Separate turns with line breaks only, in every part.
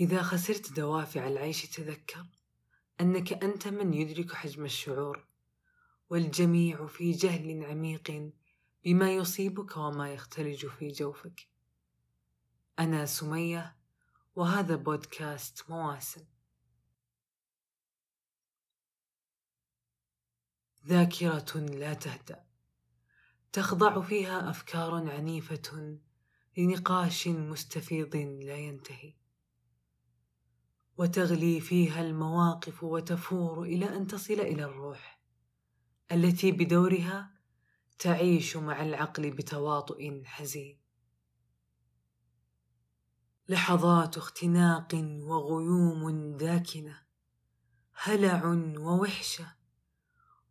إذا خسرت دوافع العيش تذكر أنك أنت من يدرك حجم الشعور والجميع في جهل عميق بما يصيبك وما يختلج في جوفك. أنا سمية وهذا بودكاست مواسم. ذاكرة لا تهدأ. تخضع فيها أفكار عنيفة لنقاش مستفيض لا ينتهي. وتغلي فيها المواقف وتفور إلى أن تصل إلى الروح التي بدورها تعيش مع العقل بتواطؤ حزين. لحظات اختناق وغيوم داكنة هلع ووحشة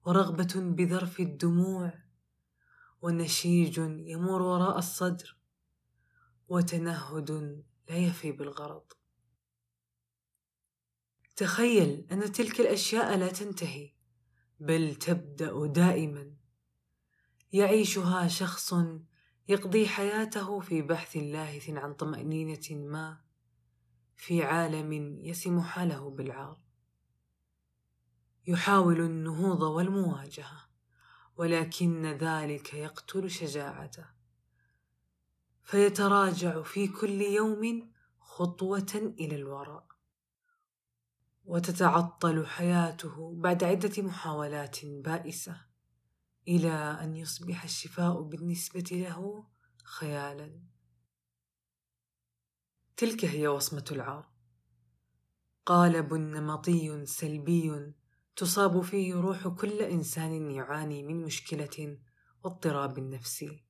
ورغبة بذرف الدموع ونشيج يمر وراء الصدر وتنهد لا يفي بالغرض. تخيل أن تلك الأشياء لا تنتهي بل تبدأ دائما. يعيشها شخص يقضي حياته في بحث لاهث عن طمأنينة ما في عالم يسم حاله بالعار. يحاول النهوض والمواجهة ولكن ذلك يقتل شجاعته. فيتراجع في كل يوم خطوة إلى الوراء. وتتعطل حياته بعد عدة محاولات بائسة إلى أن يصبح الشفاء بالنسبة له خيالا. تلك هي وصمة العار. قالب نمطي سلبي تصاب فيه روح كل إنسان يعاني من مشكلة واضطراب نفسي.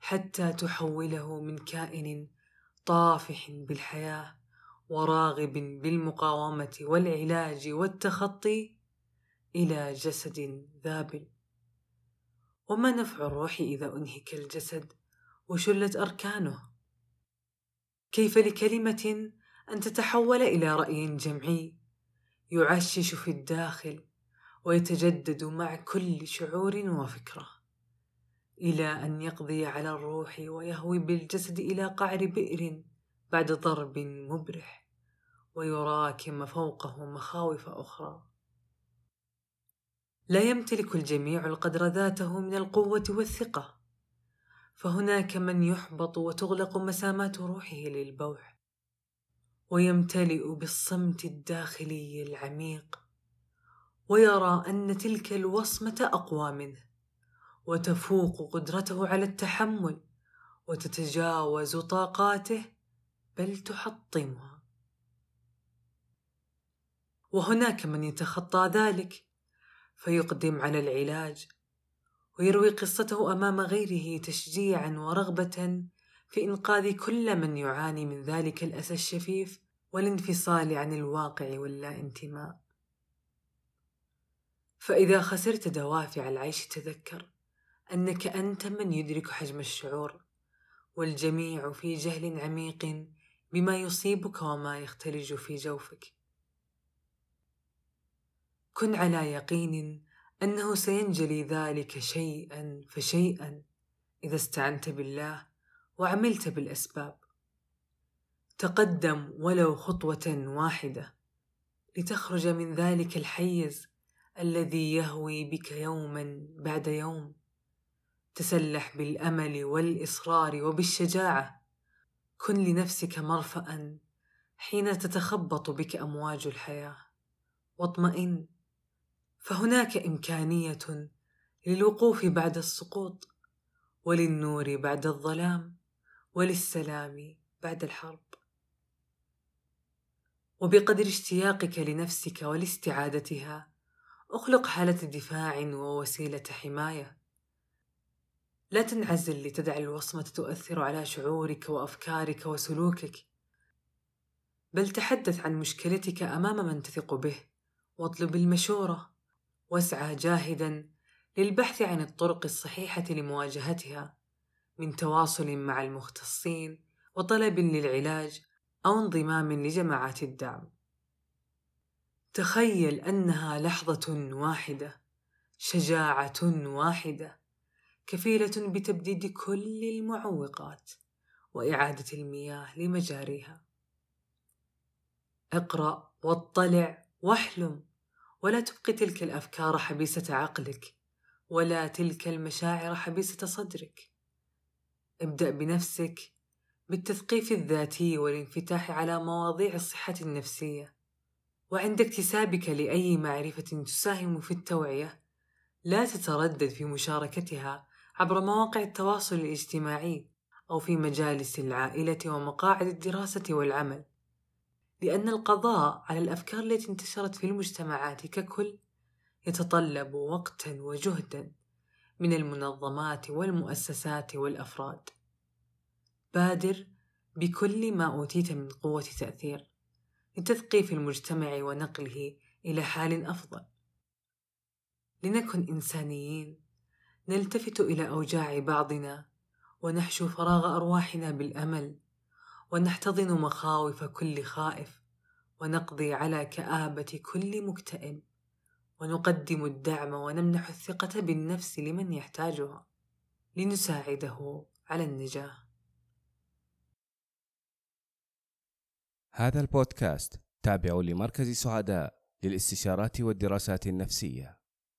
حتى تحوله من كائن طافح بالحياة وراغب بالمقاومة والعلاج والتخطي إلى جسد ذابل وما نفع الروح إذا أنهك الجسد وشلت أركانه؟ كيف لكلمة أن تتحول إلى رأي جمعي يعشش في الداخل ويتجدد مع كل شعور وفكرة إلى أن يقضي على الروح ويهوي بالجسد إلى قعر بئر بعد ضرب مبرح. ويراكم فوقه مخاوف أخرى. لا يمتلك الجميع القدر ذاته من القوة والثقة. فهناك من يحبط وتغلق مسامات روحه للبوح ويمتلئ بالصمت الداخلي العميق ويرى أن تلك الوصمة أقوى منه وتفوق قدرته على التحمل وتتجاوز طاقاته بل تحطمها. وهناك من يتخطى ذلك فيقدم على العلاج ويروي قصته أمام غيره تشجيعا ورغبة في إنقاذ كل من يعاني من ذلك الأسى الشفيف والانفصال عن الواقع واللا انتماء فإذا خسرت دوافع العيش تذكر أنك أنت من يدرك حجم الشعور والجميع في جهل عميق بما يصيبك وما يختلج في جوفك. كن على يقين أنه سينجلي ذلك شيئا فشيئا إذا استعنت بالله وعملت بالأسباب. تقدم ولو خطوة واحدة لتخرج من ذلك الحيز الذي يهوي بك يوما بعد يوم. تسلح بالأمل والإصرار وبالشجاعة. كن لنفسك مرفأ حين تتخبط بك أمواج الحياة. واطمئن فهناك إمكانية للوقوف بعد السقوط وللنور بعد الظلام وللسلام بعد الحرب. وبقدر اشتياقك لنفسك ولاستعادتها أخلق حالة دفاع ووسيلة حماية. لا تنعزل لتدع الوصمة تؤثر على شعورك وأفكارك وسلوكك بل تحدث عن مشكلتك أمام من تثق به واطلب المشورة. واسعى جاهدا للبحث عن الطرق الصحيحة لمواجهتها من تواصل مع المختصين وطلب للعلاج أو انضمام لجماعات الدعم. تخيل أنها لحظة واحدة شجاعة واحدة كفيلة بتبديد كل المعوقات وإعادة المياه لمجاريها. اقرأ واطلع واحلم. ولا تبقي تلك الأفكار حبيسة عقلك ولا تلك المشاعر حبيسة صدرك. ابدأ بنفسك بالتثقيف الذاتي والانفتاح على مواضيع الصحة النفسية. وعند اكتسابك لأي معرفة تساهم في التوعية لا تتردد في مشاركتها عبر مواقع التواصل الاجتماعي أو في مجالس العائلة ومقاعد الدراسة والعمل. لأن القضاء على الأفكار التي انتشرت في المجتمعات ككل يتطلب وقتا وجهدا من المنظمات والمؤسسات والأفراد. بادر بكل ما أوتيت من قوة تأثير لتثقيف المجتمع ونقله إلى حال أفضل. لنكن إنسانيين نلتفت إلى أوجاع بعضنا ونحشو فراغ أرواحنا بالأمل ونحتضن مخاوف كل خائف ونقضي على كآبة كل مكتئب ونقدم الدعم ونمنح الثقة بالنفس لمن يحتاجها لنساعده على النجاح.
هذا البودكاست تابع لمركز سعداء للاستشارات والدراسات النفسية